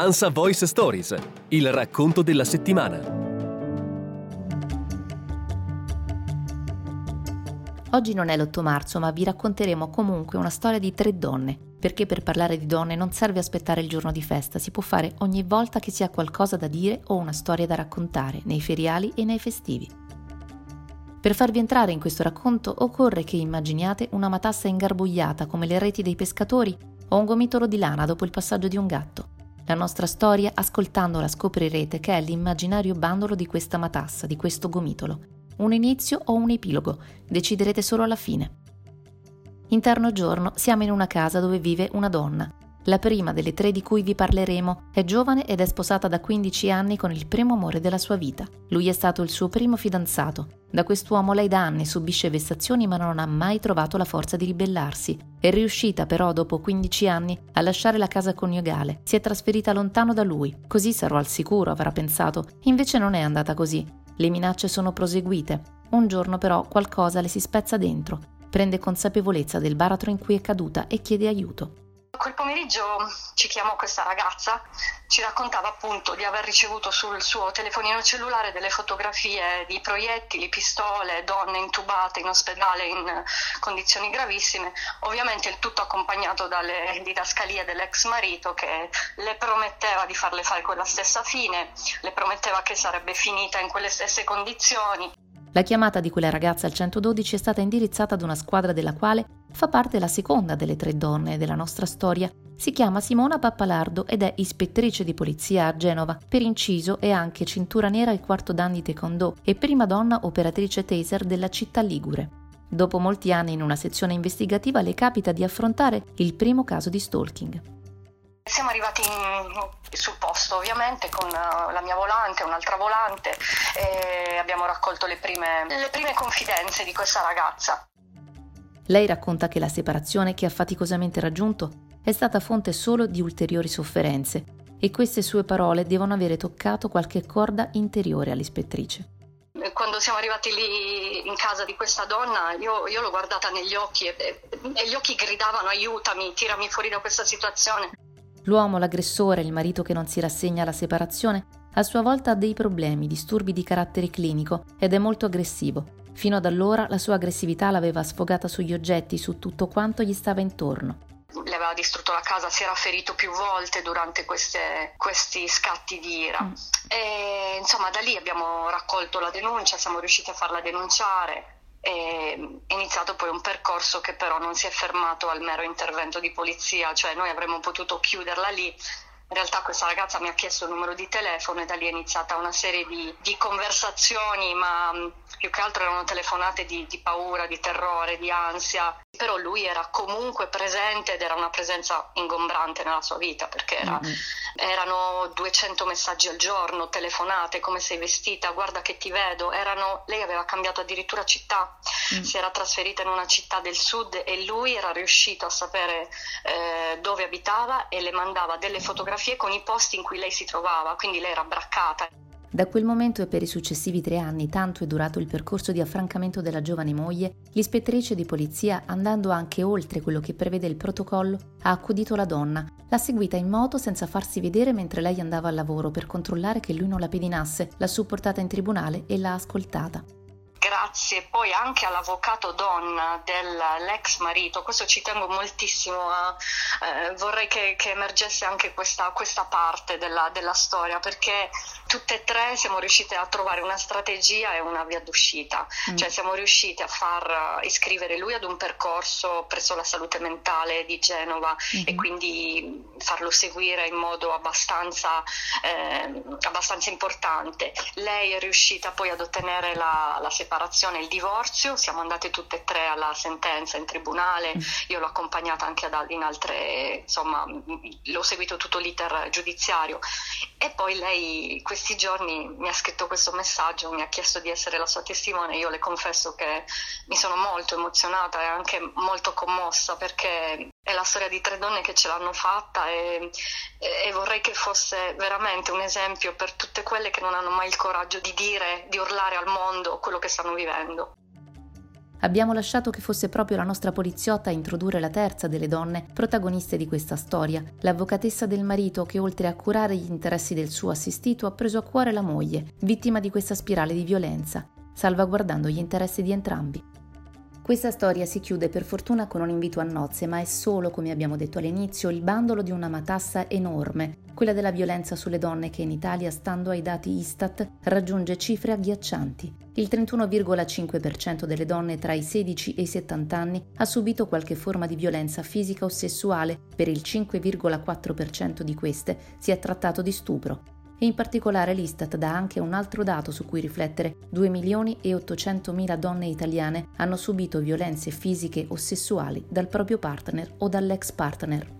ANSA Voice Stories, il racconto della settimana. Oggi non è l'8 marzo, ma vi racconteremo comunque una storia di tre donne, perché per parlare di donne non serve aspettare il giorno di festa, si può fare ogni volta che si ha qualcosa da dire o una storia da raccontare, nei feriali e nei festivi. Per farvi entrare in questo racconto occorre che immaginiate una matassa ingarbugliata come le reti dei pescatori o un gomitolo di lana dopo il passaggio di un gatto. La nostra storia, ascoltandola, scoprirete che è l'immaginario bandolo di questa matassa, di questo gomitolo. Un inizio o un epilogo, deciderete solo alla fine. Interno giorno siamo in una casa dove vive una donna. La prima delle tre di cui vi parleremo è giovane ed è sposata da 15 anni con il primo amore della sua vita. Lui è stato il suo primo fidanzato. Da quest'uomo lei da anni subisce vessazioni ma non ha mai trovato la forza di ribellarsi. È riuscita però dopo 15 anni a lasciare la casa coniugale. Si è trasferita lontano da lui. Così sarò al sicuro, avrà pensato. Invece non è andata così. Le minacce sono proseguite. Un giorno però qualcosa le si spezza dentro. Prende consapevolezza del baratro in cui è caduta e chiede aiuto. Quel pomeriggio ci chiamò questa ragazza, ci raccontava appunto di aver ricevuto sul suo telefonino cellulare delle fotografie di proiettili, pistole, donne intubate in ospedale in condizioni gravissime, ovviamente il tutto accompagnato dalle didascalie dell'ex marito che le prometteva di farle fare quella stessa fine, le prometteva che sarebbe finita in quelle stesse condizioni. La chiamata di quella ragazza al 112 è stata indirizzata ad una squadra della quale fa parte la seconda delle tre donne della nostra storia. Si chiama Simona Pappalardo ed è ispettrice di polizia a Genova. Per inciso è anche cintura nera al quarto dan di taekwondo e prima donna operatrice taser della città ligure. Dopo molti anni in una sezione investigativa le capita di affrontare il primo caso di stalking. Siamo arrivati in, sul posto ovviamente con uh, la mia volante, un'altra volante e abbiamo raccolto le prime, le prime confidenze di questa ragazza. Lei racconta che la separazione che ha faticosamente raggiunto è stata fonte solo di ulteriori sofferenze e queste sue parole devono avere toccato qualche corda interiore all'ispettrice. Quando siamo arrivati lì in casa di questa donna, io, io l'ho guardata negli occhi e, e gli occhi gridavano aiutami, tirami fuori da questa situazione. L'uomo, l'aggressore, il marito che non si rassegna alla separazione, a sua volta ha dei problemi, disturbi di carattere clinico ed è molto aggressivo. Fino ad allora la sua aggressività l'aveva sfogata sugli oggetti, su tutto quanto gli stava intorno. Le aveva distrutto la casa, si era ferito più volte durante queste, questi scatti di ira. Mm. E, insomma, da lì abbiamo raccolto la denuncia, siamo riusciti a farla denunciare è iniziato poi un percorso che però non si è fermato al mero intervento di polizia, cioè noi avremmo potuto chiuderla lì. In realtà questa ragazza mi ha chiesto il numero di telefono e da lì è iniziata una serie di, di conversazioni, ma più che altro erano telefonate di, di, paura, di terrore, di ansia. Però lui era comunque presente ed era una presenza ingombrante nella sua vita perché era, mm-hmm erano 200 messaggi al giorno, telefonate, come sei vestita, guarda che ti vedo, erano, lei aveva cambiato addirittura città, mm. si era trasferita in una città del sud e lui era riuscito a sapere eh, dove abitava e le mandava delle fotografie con i posti in cui lei si trovava, quindi lei era braccata. Da quel momento e per i successivi tre anni, tanto è durato il percorso di affrancamento della giovane moglie, l'ispettrice di polizia, andando anche oltre quello che prevede il protocollo, ha accudito la donna, l'ha seguita in moto senza farsi vedere mentre lei andava al lavoro per controllare che lui non la pedinasse, l'ha supportata in tribunale e l'ha ascoltata grazie poi anche all'avvocato donna dell'ex marito, questo ci tengo moltissimo a, eh, vorrei che, che, emergesse anche questa, questa parte della, della, storia, perché tutte e tre siamo riuscite a trovare una strategia e una via d'uscita, mm. cioè siamo riusciti a far iscrivere lui ad un percorso presso la salute mentale di Genova mm-hmm. e quindi farlo seguire in modo abbastanza, eh, abbastanza importante. Lei è riuscita poi ad ottenere la, la separazione, il divorzio, siamo andate tutte e tre alla sentenza in tribunale, mm. io l'ho accompagnata anche ad, in altre, insomma, l'ho seguito tutto l'iter giudiziario e poi lei questi giorni mi ha scritto questo messaggio, mi ha chiesto di essere la sua testimone, io le confesso che mi sono molto emozionata e anche molto commossa perché è la storia di tre donne che ce l'hanno fatta e, e, vorrei che fosse veramente un esempio per tutte quelle che non hanno mai il coraggio di dire, di urlare al mondo quello che stanno vivendo. Abbiamo lasciato che fosse proprio la nostra poliziotta a introdurre la terza delle donne protagoniste di questa storia, l'avvocatessa del marito che oltre a curare gli interessi del suo assistito ha preso a cuore la moglie, vittima di questa spirale di violenza, salvaguardando gli interessi di entrambi. Questa storia si chiude per fortuna con un invito a nozze, ma è solo, come abbiamo detto all'inizio, il bandolo di una matassa enorme, quella della violenza sulle donne che in Italia, stando ai dati Istat, raggiunge cifre agghiaccianti. Il 31,5% delle donne tra i 16 e i 70 anni ha subito qualche forma di violenza fisica o sessuale, per il 5,4% di queste si è trattato di stupro e in particolare l'Istat dà anche un altro dato su cui riflettere. 2 milioni e 800 mila donne italiane hanno subito violenze fisiche o sessuali dal proprio partner o dall'ex partner